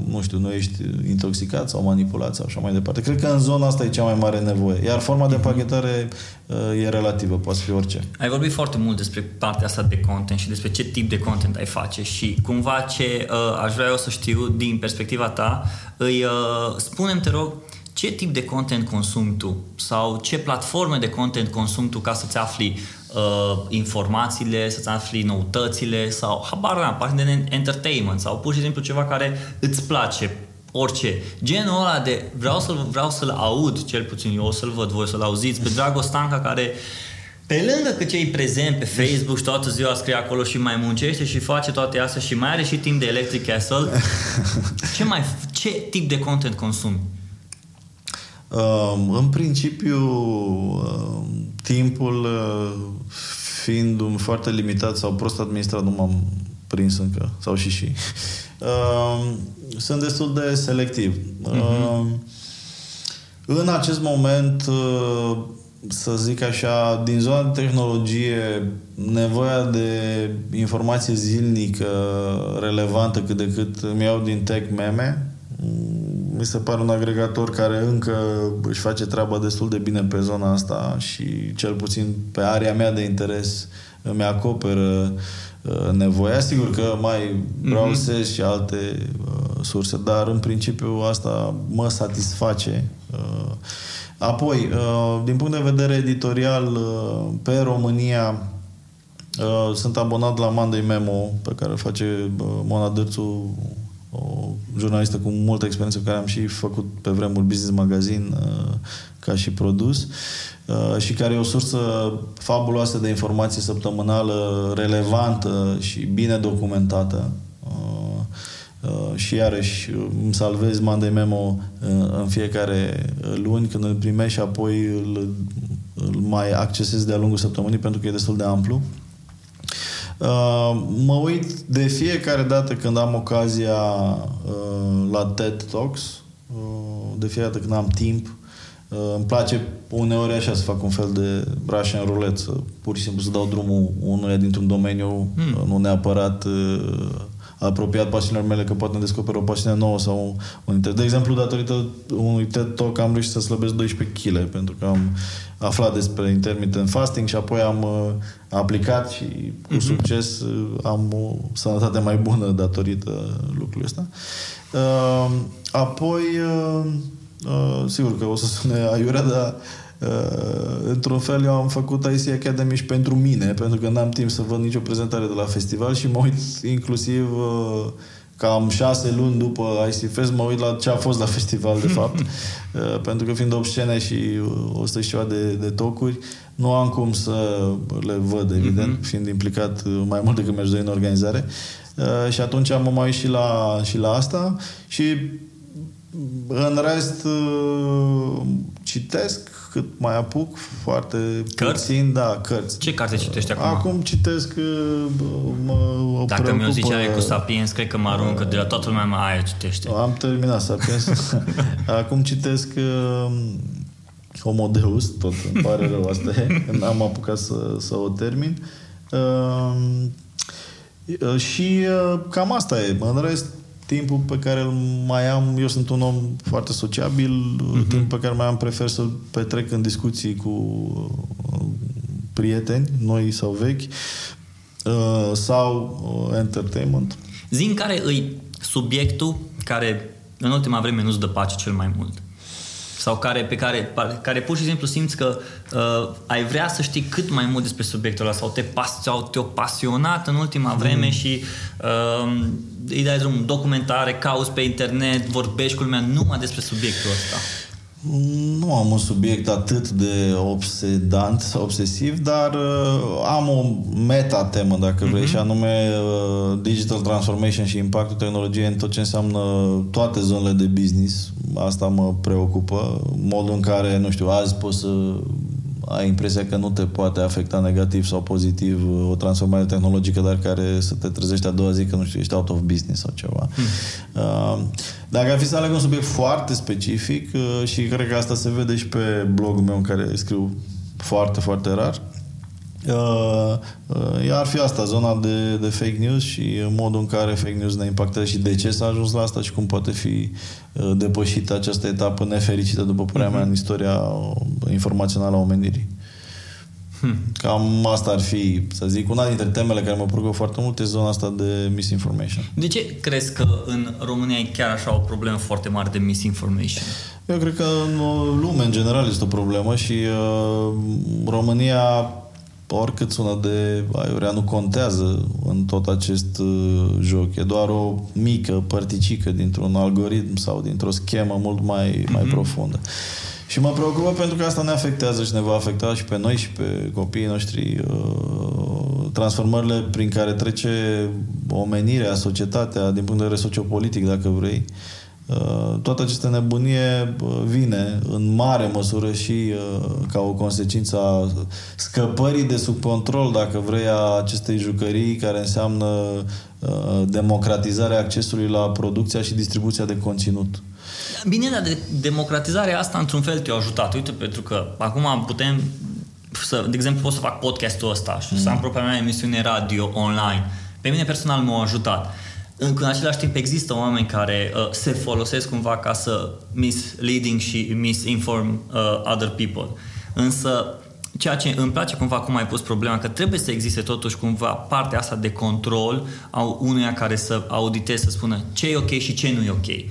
nu știu, nu ești intoxicat sau manipulat sau așa mai departe. Cred că în zona asta e cea mai mare nevoie. Iar forma de pachetare uh, e relativă, poate fi orice. Ai vorbit foarte mult despre partea asta de content și despre ce tip de content ai face și cumva ce uh, aș vrea eu să știu din perspectiva ta, îi uh, spunem te rog, ce tip de content consumi tu sau ce platforme de content consumi tu ca să-ți afli uh, informațiile, să-ți afli noutățile sau, habar n-am, parte de entertainment sau pur și simplu ceva care îți place, orice. Genul ăla de vreau să-l, vreau să-l aud, cel puțin eu o să-l văd, voi să-l auziți, pe Dragostanca care pe lângă că ce e prezent pe Facebook și toată ziua scrie acolo și mai muncește și face toate astea și mai are și timp de Electric Castle, ce, mai, ce tip de content consumi? Um, în principiu, um, timpul uh, fiind un foarte limitat sau prost administrat, nu m-am prins încă, sau și și. Um, sunt destul de selectiv. Uh-huh. în acest moment, uh, să zic așa, din zona de tehnologie, nevoia de informație zilnică relevantă cât de cât mi iau din tech meme, mi se pare un agregator care încă își face treaba destul de bine pe zona asta și cel puțin pe area mea de interes îmi acoperă uh, nevoia. Sigur că mai browsez mm-hmm. și alte uh, surse, dar în principiu asta mă satisface. Uh, apoi, uh, din punct de vedere editorial, uh, pe România uh, sunt abonat la Monday Memo pe care face uh, Mona Dârțu o jurnalistă cu multă experiență pe care am și făcut pe vremuri Business Magazine uh, ca și produs uh, și care e o sursă fabuloasă de informație săptămânală relevantă și bine documentată uh, și iarăși îmi salvez Monday Memo în fiecare luni când îl primești și apoi îl, îl mai accesez de-a lungul săptămânii pentru că e destul de amplu. Uh, mă uit de fiecare dată când am ocazia uh, la TED Talks, uh, de fiecare dată când am timp, uh, îmi place uneori așa să fac un fel de Russian roulette, să, pur și simplu să dau drumul unuia dintr-un domeniu, mm. nu neapărat uh, apropiat pasiunilor mele, că poate ne descoperă o pasiune nouă sau un interes. De exemplu, datorită unui TED Talk am reușit să slăbesc 12 kg, pentru că am aflat despre intermittent fasting și apoi am uh, aplicat și cu uh-huh. succes uh, am o sănătate mai bună datorită lucrului ăsta. Uh, apoi, uh, uh, sigur că o să sune aiurea, dar Uh, într-un fel eu am făcut IC Academy și pentru mine, pentru că n-am timp să văd nicio prezentare de la festival și mă uit inclusiv uh, cam șase luni după IC Fest, mă uit la ce a fost la festival, de fapt. uh, pentru că fiind 8 scene și 100 și ceva de, de tocuri, nu am cum să le văd, evident, uh-huh. fiind implicat mai mult decât mi-aș dori în organizare. Uh, și atunci am mai uit și la, și la asta și în rest uh, citesc cât mai apuc, foarte cărți? puțin, da, cărți. Ce carte citești acum? Acum citesc, uh, mă Dacă preocupă... mi-o ziceai cu Sapiens, cred că mă aruncă de la toată lumea mai aia citește. Am terminat Sapiens. acum citesc uh, Homo Deus, tot îmi pare rău asta e, n-am apucat să, să o termin. Uh, și uh, cam asta e. În rest, timpul pe care îl mai am, eu sunt un om foarte sociabil, uh-huh. timpul pe care mai am prefer să-l petrec în discuții cu uh, prieteni, noi sau vechi, uh, sau uh, entertainment. Zin care îi subiectul care în ultima vreme nu-ți dă pace cel mai mult? Sau care, pe care, care pur și simplu simți că uh, ai vrea să știi cât mai mult despre subiectul ăla sau te pas, sau te-o pasionat în ultima vreme mm. și uh, îi dai drum documentare, cauți pe internet, vorbești cu lumea numai despre subiectul ăsta. Nu am un subiect atât de obsedant sau obsesiv, dar uh, am o meta-temă, dacă vrei, uh-huh. și anume uh, digital transformation și impactul tehnologiei în tot ce înseamnă toate zonele de business. Asta mă preocupă. Modul în care, nu știu, azi poți să ai impresia că nu te poate afecta negativ sau pozitiv o transformare tehnologică, dar care să te trezești a doua zi că, nu știu, ești out of business sau ceva. Hmm. Uh, dacă ar fi să aleg un subiect foarte specific uh, și cred că asta se vede și pe blogul meu în care scriu foarte, foarte rar, Uh, uh, ar fi asta, zona de, de fake news și modul în care fake news ne impactează și de ce s-a ajuns la asta și cum poate fi uh, depășită această etapă nefericită, după părerea mea, în mhm. istoria informațională a omenirii. Hmm. Cam asta ar fi, să zic, una dintre temele care mă preocupă foarte mult e zona asta de misinformation. De ce crezi că în România e chiar așa o problemă foarte mare de misinformation? Eu cred că în lume, în general, este o problemă și uh, România oricât sună de aiurea, nu contează în tot acest uh, joc. E doar o mică părticică dintr-un algoritm sau dintr-o schemă mult mai, mm-hmm. mai profundă. Și mă preocupă pentru că asta ne afectează și ne va afecta și pe noi și pe copiii noștri. Uh, transformările prin care trece omenirea, societatea, din punct de vedere sociopolitic, dacă vrei, Uh, toată această nebunie uh, vine în mare măsură și uh, ca o consecință a scăpării de sub control, dacă vrei, a acestei jucării care înseamnă democratizarea accesului la producția și distribuția de conținut. Bine, dar de democratizarea asta într-un fel te-a ajutat. Uite, pentru că acum putem să, de exemplu, pot să fac podcastul ăsta și mm. să am propria mea emisiune radio online. Pe mine personal m-a ajutat. În, în același timp există oameni care uh, se folosesc cumva ca să misleading și misinform uh, other people. Însă ceea ce îmi place cumva cum ai pus problema, că trebuie să existe totuși cumva partea asta de control a unuia care să auditeze, să spună ce e ok și ce nu e ok.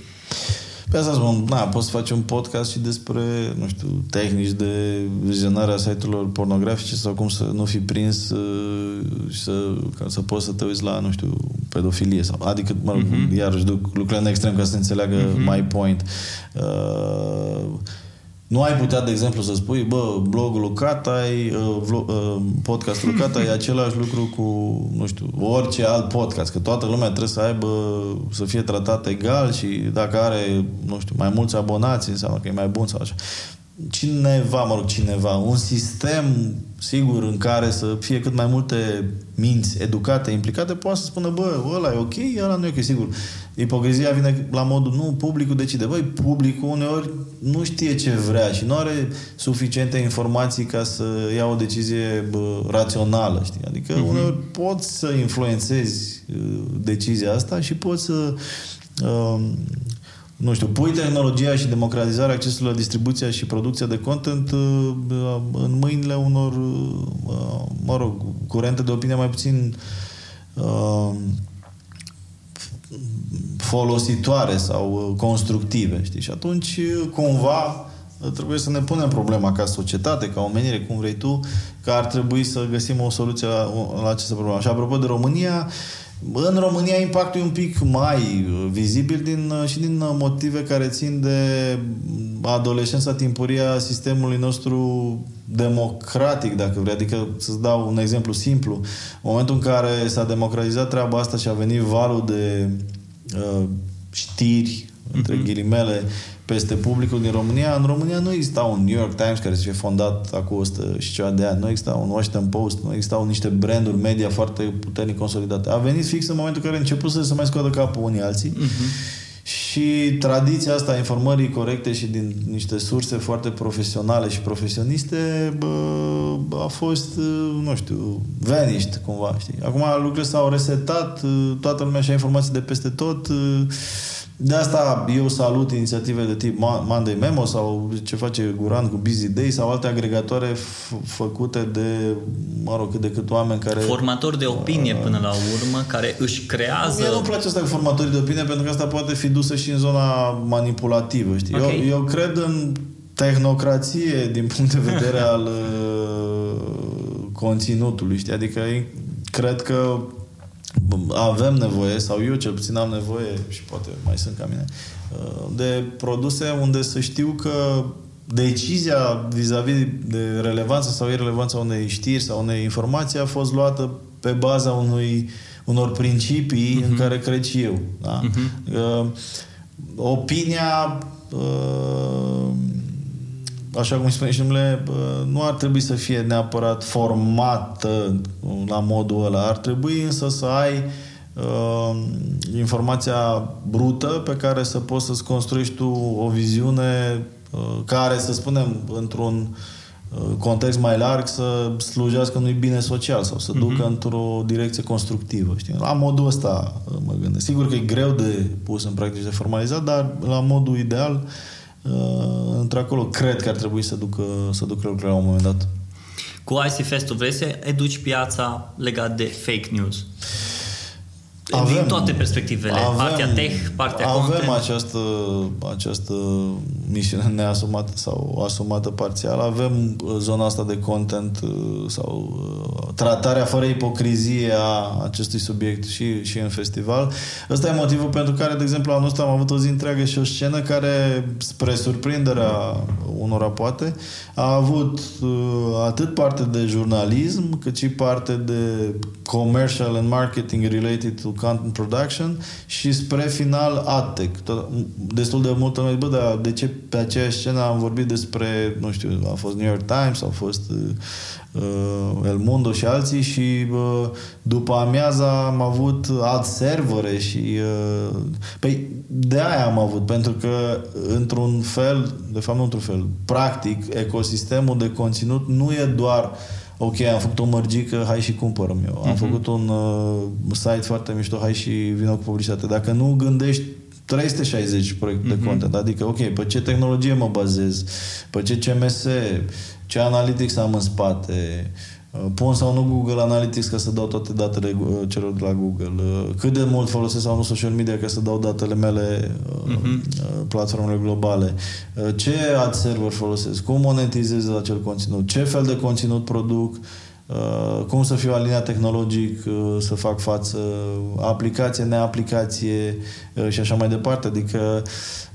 Pe asta spun, na, poți să faci un podcast și despre, nu știu, tehnici de vizionare a site-urilor pornografice sau cum să nu fi prins uh, și să, ca să poți să te uiți la, nu știu, pedofilie sau, adică, mă rog, uh-huh. iarăși duc lucrurile în extrem ca să se înțeleagă uh-huh. my point. Uh, nu ai putea, de exemplu, să spui, bă, blogul lui Catai, uh, uh, podcastul lui Catai e același lucru cu, nu știu, orice alt podcast, că toată lumea trebuie să aibă, să fie tratat egal și dacă are, nu știu, mai mulți abonați, înseamnă că e mai bun sau așa. Cineva, mă rog, cineva, un sistem sigur în care să fie cât mai multe minți educate, implicate, poate să spună, bă, ăla e ok, ăla nu e ok, sigur. Ipocrizia vine la modul, nu, publicul decide. Băi, publicul uneori nu știe ce vrea și nu are suficiente informații ca să ia o decizie bă, rațională, știi? Adică uh-huh. uneori poți să influențezi uh, decizia asta și poți să uh, nu știu, pui tehnologia și democratizarea accesului la distribuția și producția de content uh, în mâinile unor, uh, mă rog, curente de opinie mai puțin uh, folositoare sau constructive, știi? Și atunci, cumva, trebuie să ne punem problema ca societate, ca omenire, cum vrei tu, că ar trebui să găsim o soluție la, la această problemă. Și apropo de România, în România impactul e un pic mai vizibil din, și din motive care țin de adolescența timpurie a sistemului nostru democratic, dacă vrei. Adică, să-ți dau un exemplu simplu. În momentul în care s-a democratizat treaba asta și a venit valul de uh, știri, între uh-huh. ghilimele, peste publicul din România. În România nu exista un New York Times care să fie fondat acum 100 și ceva de ani. Nu exista un Washington Post, nu existau niște branduri media foarte puternic consolidate. A venit fix în momentul în care a început să se mai scoată capul unii alții. Uh-huh. Și tradiția asta a informării corecte și din niște surse foarte profesionale și profesioniste bă, a fost, nu știu, vanished cumva, știi? Acum lucrurile s-au resetat, toată lumea și-a informații de peste tot, de asta eu salut inițiative de tip Monday Memo sau ce face Guran cu Busy Day sau alte agregatoare f- făcute de, mă rog, cât de cât oameni care... Formatori de opinie până la urmă, care își creează... Mie nu place asta cu formatorii de opinie pentru că asta poate fi dusă și în zona manipulativă, știi? Okay. Eu, eu cred în tehnocrație din punct de vedere al uh, conținutului, știi? Adică cred că avem nevoie, sau eu cel puțin am nevoie, și poate mai sunt ca mine, uh, de produse unde să știu că decizia vis-a-vis de relevanță sau irrelevanța unei știri sau unei informații a fost luată pe baza unui, unor principii uh-huh. în mhm. care cred și eu. Da? Uh-huh. Uh, opinia uh, așa cum spune și numele, nu ar trebui să fie neapărat formată la modul ăla. Ar trebui însă să ai uh, informația brută pe care să poți să-ți construiești tu o viziune uh, care, să spunem, într-un uh, context mai larg să slujească unui bine social sau să ducă uh-huh. într-o direcție constructivă. Știi? La modul ăsta uh, mă gândesc. Sigur că e greu de pus în practică de formalizat, dar la modul ideal uh, uh, într-acolo cred că ar trebui să ducă, să ducă lucrurile la un moment dat. Cu IC Fest vrei să educi piața legat de fake news? Uh, avem, din toate perspectivele, avem, partea tech, partea avem content. Avem această, această misiune neasumată sau asumată parțial. Avem uh, zona asta de content uh, sau uh, tratarea fără ipocrizie a acestui subiect și, și în festival. Ăsta e motivul pentru care, de exemplu, anul ăsta am avut o zi întreagă și o scenă care, spre surprinderea unora poate, a avut atât parte de jurnalism, cât și parte de commercial and marketing related to content production și spre final AdTech. Tot, destul de multă lume, bă, dar de ce pe aceeași scenă am vorbit despre, nu știu, a fost New York Times, au fost uh, El Mundo și alții și uh, după amiaza am avut ad servere și uh, păi de aia am avut, pentru că într-un fel, de fapt nu într-un fel, practic, ecosistemul de conținut nu e doar ok, am făcut o mărgică, hai și cumpărăm eu. Am uh-huh. făcut un uh, site foarte mișto, hai și vină cu publicitate. Dacă nu gândești 360 proiecte uh-huh. de mhm. content, adică, ok, pe ce tehnologie mă bazez, pe ce CMS, ce analytics am în spate, uh, pun sau nu Google Analytics ca să dau toate datele uh, celor de la Google, uh, cât de mult folosesc sau nu social media ca să dau datele mele uh-huh. platformele globale, ce ad server folosesc, cum monetizez acel conținut, ce fel de conținut produc, cum să fiu aliniat tehnologic, să fac față aplicație, neaplicație și așa mai departe. Adică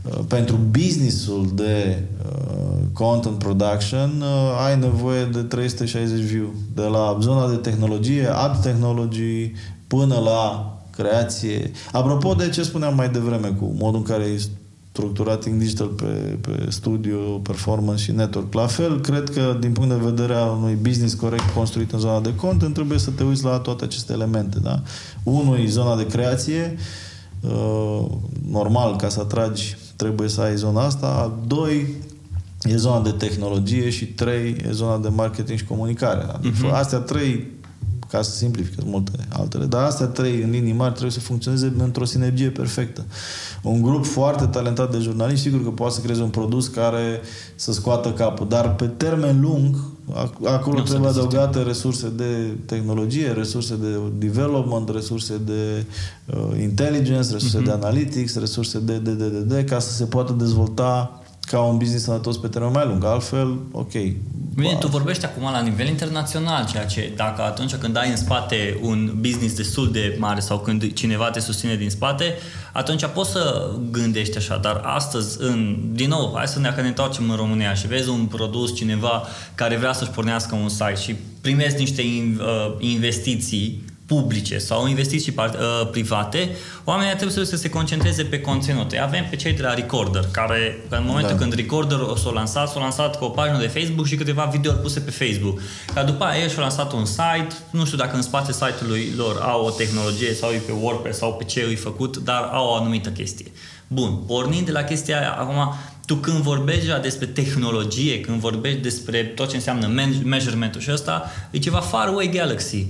Uh, pentru businessul de uh, content production uh, ai nevoie de 360 view. De la zona de tehnologie, ad technology, până la creație. Apropo de ce spuneam mai devreme cu modul în care e structurat in digital pe, pe studio, performance și network. La fel, cred că din punct de vedere al unui business corect construit în zona de content, trebuie să te uiți la toate aceste elemente. Da? Unul e zona de creație, uh, normal, ca să atragi trebuie să ai zona asta. Doi, e zona de tehnologie și trei, e zona de marketing și comunicare. Adică uh-huh. Astea trei, ca să simplific multe altele, dar astea trei, în linii mari, trebuie să funcționeze într-o sinergie perfectă. Un grup foarte talentat de jurnaliști, sigur că poate să creeze un produs care să scoată capul, dar pe termen lung, Acolo nu trebuie adăugate resurse de tehnologie, resurse de development, resurse de uh, intelligence, resurse uh-huh. de analytics, resurse de, de, de, de, de, ca să se poată dezvolta ca un business sănătos pe termen mai lung. Altfel, ok. Bine, tu vorbești acum la nivel internațional, ceea ce dacă atunci când ai în spate un business destul de mare sau când cineva te susține din spate, atunci poți să gândești așa, dar astăzi, în, din nou, hai să ne, ne întoarcem în România și vezi un produs, cineva care vrea să-și pornească un site și primezi niște uh, investiții publice sau investiții uh, private, oamenii trebuie să se concentreze pe conținut. Avem pe cei de la Recorder, care în momentul da. când Recorder o s-a lansat, s-a lansat cu o pagină de Facebook și câteva videouri puse pe Facebook. Ca după aia ei și-au lansat un site, nu știu dacă în spate site-ului lor au o tehnologie sau e pe WordPress sau pe ce e făcut, dar au o anumită chestie. Bun, pornind de la chestia aia, acum tu când vorbești despre tehnologie, când vorbești despre tot ce înseamnă measurement-ul și ăsta, e ceva far away galaxy.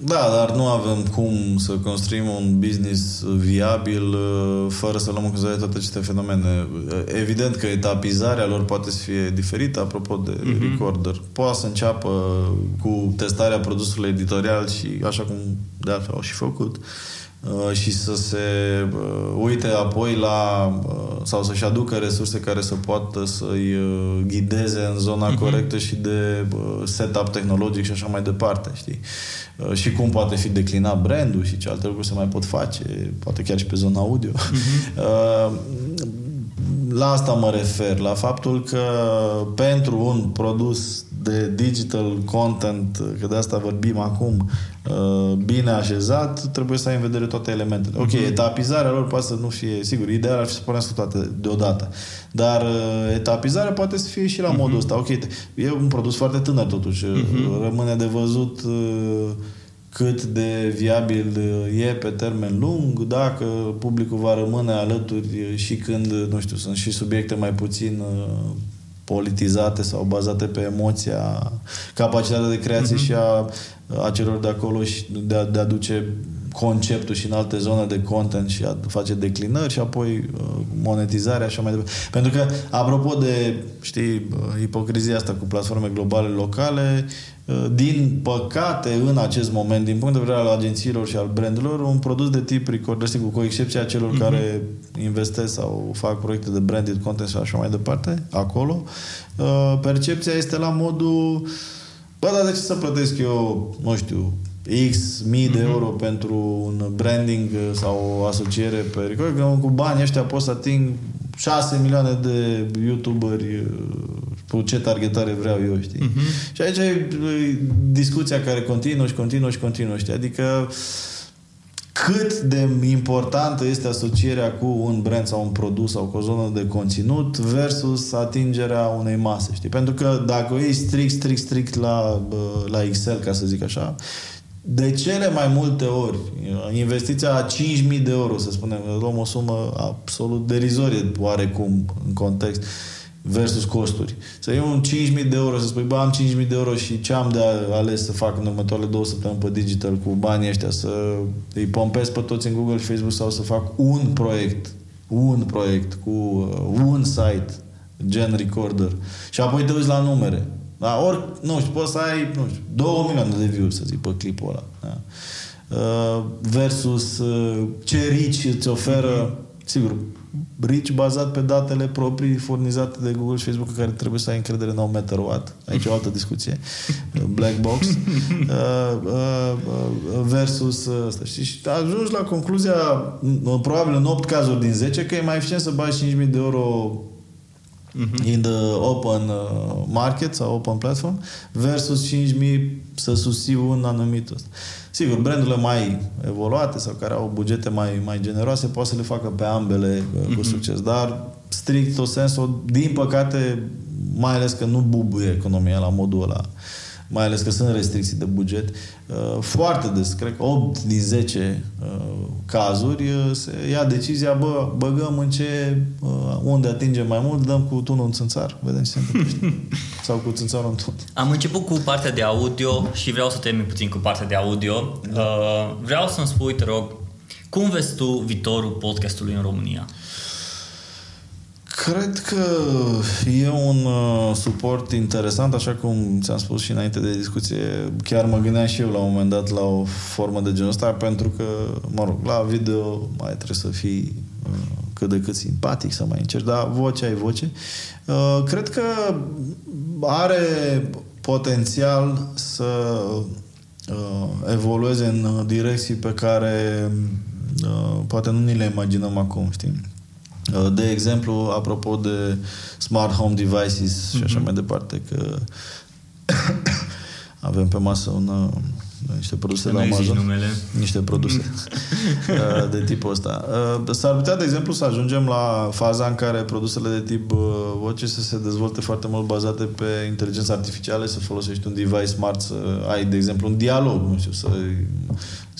Da, dar nu avem cum să construim un business viabil uh, fără să luăm în considerare toate aceste fenomene. Evident că etapizarea lor poate să fie diferită, apropo de uh-huh. recorder. Poate să înceapă cu testarea produsului editorial și așa cum de altfel au și făcut. Uh, Uh, și să se uh, uite apoi la uh, sau să-și aducă resurse care să poată să-i ghideze în zona uh-huh. corectă și de setup tehnologic și așa mai departe, știi? Și cum poate fi declinat brandul și ce alte lucruri se mai pot face, poate chiar și pe zona audio. Uh-huh. La asta mă refer, la faptul că pentru un produs de digital content, că de asta vorbim acum, uh, bine așezat, trebuie să ai în vedere toate elementele. Ok, uh-huh. etapizarea lor poate să nu fie, sigur, ideal ar fi să pornească toate deodată, dar uh, etapizarea poate să fie și la uh-huh. modul ăsta. Ok, e un produs foarte tânăr totuși, uh-huh. rămâne de văzut uh, cât de viabil e pe termen lung, dacă publicul va rămâne alături și când, nu știu, sunt și subiecte mai puțin politizate sau bazate pe emoția, capacitatea de creație uh-huh. și a, a celor de acolo și de a, de a duce conceptul și în alte zone de content și a face declinări și apoi uh, monetizarea așa mai departe. Pentru că, apropo de, știi, uh, ipocrizia asta cu platforme globale locale, uh, din păcate, în acest moment, din punct de vedere al agențiilor și al brandurilor, un produs de tip record, sigur, cu excepția celor mm-hmm. care investesc sau fac proiecte de branded content și așa mai departe, acolo, percepția este la modul Bă, dar de ce să plătesc eu, nu știu, X mii de mhm. euro mm-hmm. pentru un branding sau o asociere pe Record, că cu banii ăștia pot să ating 6 milioane de youtuberi cu ce targetare vreau eu, știi? Mm-hmm. Și aici e discuția care continuă și continuă și continuă, știi? Adică cât de importantă este asocierea cu un brand sau un produs sau cu o zonă de conținut versus atingerea unei mase, știi? Pentru că dacă o iei strict, strict, strict la, la Excel, ca să zic așa, de cele mai multe ori, investiția a 5.000 de euro, să spunem, luăm o sumă absolut derizorie oarecum în context, versus costuri. Să iei un 5.000 de euro, să spui, bă, am 5.000 de euro și ce am de ales să fac în următoarele două săptămâni pe digital cu banii ăștia, să îi pompez pe toți în Google și Facebook sau să fac un proiect, un proiect cu uh, un site, gen recorder, și apoi te uiți la numere. Da, ori, nu știu, poți să ai, nu știu, 2 milioane de views, să zic, pe clipul ăla. Da? Uh, versus uh, ce rici îți oferă, mm-hmm. sigur, brici bazat pe datele proprii furnizate de Google și Facebook care trebuie să ai încredere în 1 meter watt. Aici o altă discuție. Black box. Uh, uh, versus asta. Și ajungi la concluzia, probabil în 8 cazuri din 10, că e mai eficient să bagi 5.000 de euro uh-huh. in the open market sau open platform versus 5.000 să susții un anumit ăsta. Sigur, brandurile mai evoluate sau care au bugete mai, mai generoase pot să le facă pe ambele uh, cu mm-hmm. succes, dar strict o sensul, din păcate, mai ales că nu bubuie economia la modul ăla mai ales că sunt restricții de buget, uh, foarte des, cred că 8 din 10 uh, cazuri uh, se ia decizia, bă, băgăm în ce, unde atingem mai mult, dăm cu tunul în țânțar, vedem ce se întâmplă. Sau cu țânțarul în tun. Am început cu partea de audio și vreau să termin puțin cu partea de audio. Da. Vreau să-mi spui, te rog, cum vezi tu viitorul podcastului în România? Cred că e un uh, suport interesant, așa cum ți-am spus și înainte de discuție. Chiar mă gândeam și eu la un moment dat la o formă de genul ăsta, pentru că, mă rog, la video mai trebuie să fii uh, cât de cât simpatic, să mai încerci, dar vocea ai voce. Uh, cred că are potențial să uh, evolueze în direcții pe care uh, poate nu ni le imaginăm acum, știi? Uh, de exemplu, apropo de smart home devices și așa mm-hmm. mai departe, că avem pe masă un, uh, niște produse la Amazon. Numele. Niște produse uh, de tipul ăsta. S-ar putea, de exemplu, să ajungem la faza în care produsele de tip voce să se dezvolte foarte mult bazate pe inteligență artificială, să folosești un device smart, să ai, de exemplu, un dialog, nu știu, să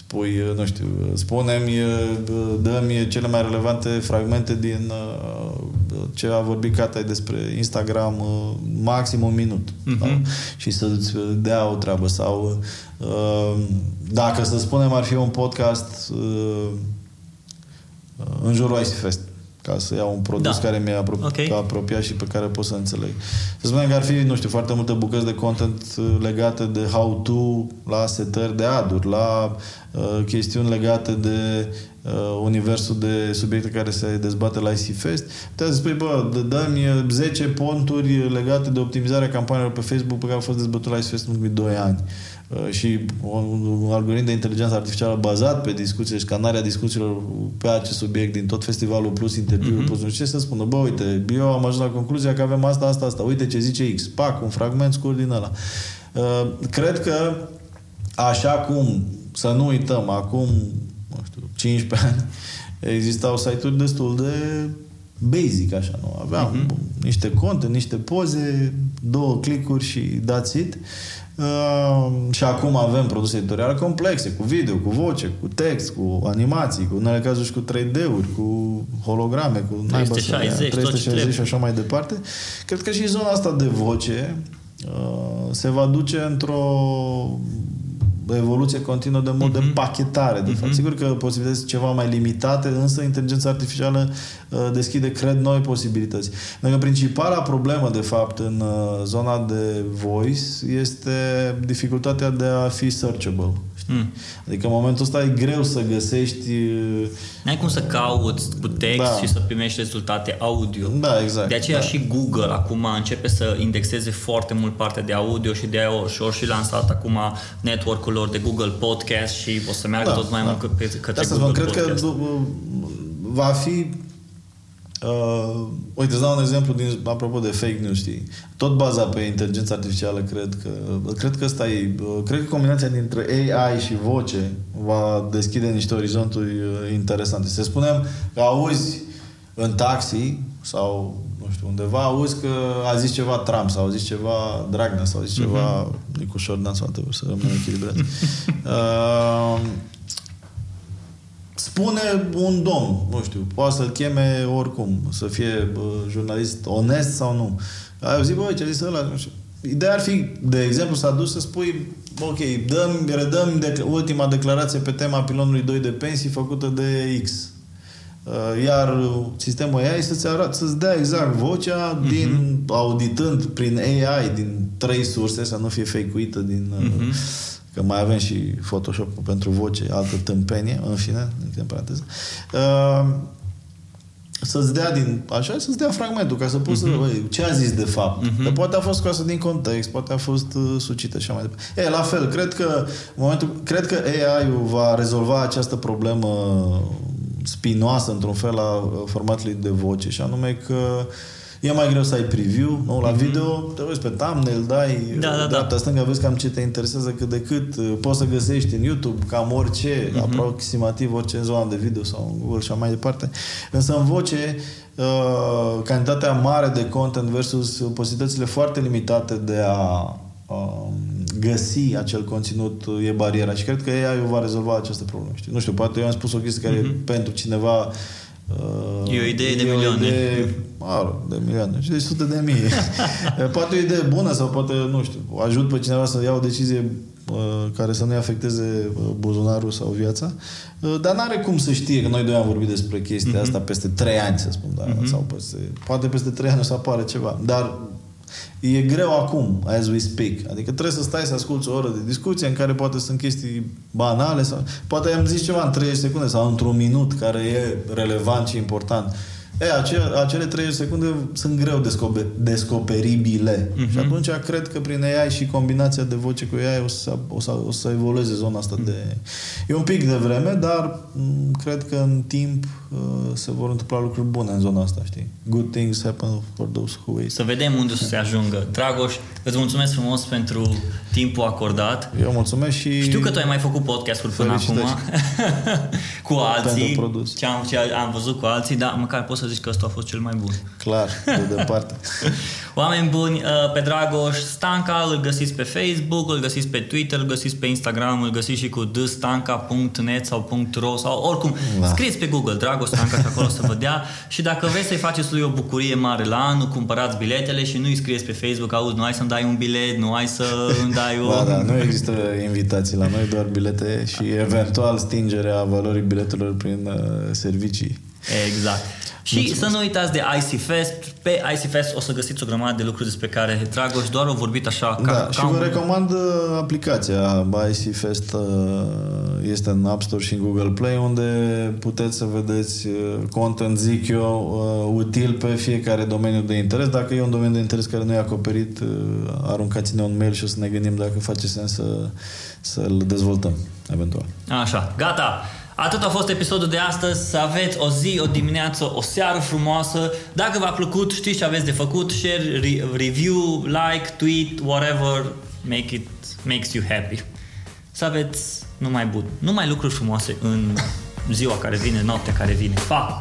spui, uh, nu știu, spune-mi, uh, dă-mi cele mai relevante fragmente din uh, ce a vorbit Catai despre Instagram maxim un minut. Uh-huh. Da? Și să-ți dea o treabă. Sau dacă, să spunem, ar fi un podcast în jurul IC Fest ca să iau un produs da. care mi-e apro- okay. apropiat și pe care pot să înțeleg. Să spunem că ar fi, nu știu, foarte multe bucăți de content uh, legate de how-to, la setări de aduri, la uh, chestiuni legate de uh, universul de subiecte care se dezbate la IC Fest. Puteți să spui, bă, dă-mi 10 ponturi legate de optimizarea campaniilor pe Facebook pe care au fost dezbătute la IC Fest în ultimii 2 ani. Uh, și un algoritm de inteligență artificială bazat pe discuții, scanarea discuțiilor pe acest subiect din tot festivalul plus interviul mm-hmm. plus nu știu ce să spună, bă, uite, eu am ajuns la concluzia că avem asta, asta, asta, uite ce zice X, pac, un fragment scurt din ăla. Uh, cred că așa cum, să nu uităm, acum, nu știu, 15 ani, existau site-uri destul de basic, așa, nu? Aveam mm-hmm. niște conte, niște poze, două clicuri și that's it. Uh, și acum avem produse editoriale complexe, cu video, cu voce, cu text, cu animații, cu unele cazuri și cu 3D-uri, cu holograme, cu 360, 360 și așa mai departe. Cred că și zona asta de voce uh, se va duce într-o evoluție continuă de mod uh-huh. de mhm. pachetare, de uh-huh. fapt. Sigur că posibilități ceva mai limitate, însă inteligența artificială uh, deschide, cred, noi posibilități. Pentru că principala problemă, de fapt, în uh, zona de voice este dificultatea de a fi searchable. Mm. Adică în momentul ăsta e greu să găsești... N-ai cum să cauți cu text da. și să primești rezultate audio. Da, exact. De aceea da. și Google acum începe să indexeze foarte mult partea de audio și de aia și și lansat acum network-ul lor de Google Podcast și o să meargă da, tot mai da. mult către, către Google spun, Cred că va fi Uh, uite, îți dau un exemplu din, apropo de fake news, știi? Tot baza pe inteligența artificială, cred că cred că ăsta e, uh, cred că combinația dintre AI și voce va deschide niște orizonturi uh, interesante. Să spunem că auzi în taxi sau nu știu, undeva auzi că a zis ceva Trump sau a zis ceva Dragnea sau a zis ceva uh-huh. Nicu Șordan sau trebuie să rămână echilibrat. uh, spune un domn, nu știu, poate să-l cheme oricum, să fie bă, jurnalist onest sau nu. Ai auzit, băi, ce a zis ăla? Nu știu. Ideea ar fi, de exemplu, să dus să spui, ok, dăm, redăm de, ultima declarație pe tema pilonului 2 de pensii făcută de X. Uh, iar sistemul AI să-ți arată, să-ți dea exact vocea uh-huh. din, auditând prin AI din trei surse, să nu fie fake-uită din uh-huh că mai avem și Photoshop pentru voce, altă tâmpenie, în fine, în paranteză. Uh, să-ți dea din, așa, să-ți dea fragmentul, ca să poți uh-huh. să, mhm. băi, ce a zis de fapt. Uh-huh. Că poate a fost scoasă din context, poate a fost uh, sucită și așa mai departe. E, la fel, cred că, momentul, cred că AI-ul va rezolva această problemă spinoasă, într-un fel, a formatului de voce, și anume că uh, E mai greu să ai preview, nu? La mm-hmm. video te uiți pe thumbnail, dai da, da, dreapta, da. stânga, vezi cam ce te interesează cât de cât. Poți să găsești în YouTube cam orice, mm-hmm. aproximativ orice zonă de video sau în Google și mai departe. Însă în voce, uh, cantitatea mare de content versus posibilitățile foarte limitate de a uh, găsi acel conținut e bariera și cred că AI va rezolva această problemă. Știi? Nu știu, poate eu am spus o chestie care mm-hmm. pentru cineva E o idee de milioane. Idee, mă de milioane. Și de sute de mii. poate o idee bună sau poate, nu știu, ajut pe cineva să ia o decizie uh, care să nu-i afecteze uh, buzunarul sau viața. Uh, dar n-are cum să știe că noi doi am vorbit despre chestia mm-hmm. asta peste trei ani, să spun, da? Mm-hmm. sau peste, poate peste trei ani o să apară ceva. Dar E greu acum, as we speak. Adică trebuie să stai să asculti o oră de discuție în care poate sunt chestii banale sau poate am zis ceva în 30 secunde sau într-un minut care e relevant și important. E, acele, acele 30 secunde sunt greu descoper, descoperibile. Uh-huh. Și atunci cred că prin AI și combinația de voce cu AI o să, o să, o să evolueze zona asta uh-huh. de... E un pic de vreme, dar m- cred că în timp uh, se vor întâmpla lucruri bune în zona asta, știi? Good things happen for those who wait. Să vedem unde să se ajungă. Dragoș, îți mulțumesc frumos pentru timpul acordat. Eu mulțumesc și... Știu că tu ai mai făcut podcast-uri până acum cu alții. Ce am, ce am văzut cu alții, dar măcar pot să zici că ăsta a fost cel mai bun. Clar, de departe. Oameni buni, uh, pe Dragoș Stanca îl găsiți pe Facebook, îl găsiți pe Twitter, îl găsiți pe Instagram, îl găsiți și cu dstanca.net sau .ro sau oricum. Da. Scrieți pe Google Dragoș Stanca și acolo să vă dea și dacă vreți să-i faceți lui o bucurie mare la anul, cumpărați biletele și nu-i scrieți pe Facebook, auzi, nu ai să-mi dai un bilet, nu ai să îmi dai o... Da, da, nu există invitații la noi, doar bilete și eventual stingerea valorii biletelor prin uh, servicii. Exact. Și Mulțumesc. să nu uitați de IC Fest. Pe IC Fest o să găsiți o grămadă de lucruri despre care Dragoș doar au vorbit așa. Ca, da, ca și un... vă recomand uh, aplicația IC Fest. Uh, este în App Store și în Google Play, unde puteți să vedeți uh, content, zic eu, util pe fiecare domeniu de interes. Dacă e un domeniu de interes care nu e acoperit, aruncați-ne un mail și o să ne gândim dacă face sens să, să-l dezvoltăm, eventual. Așa, gata! Atât a fost episodul de astăzi. Să aveți o zi, o dimineață, o seară frumoasă. Dacă v-a plăcut, știți ce aveți de făcut. Share, re- review, like, tweet, whatever. Make it makes you happy. Să aveți numai bun. Numai lucruri frumoase în ziua care vine, noaptea care vine. Pa!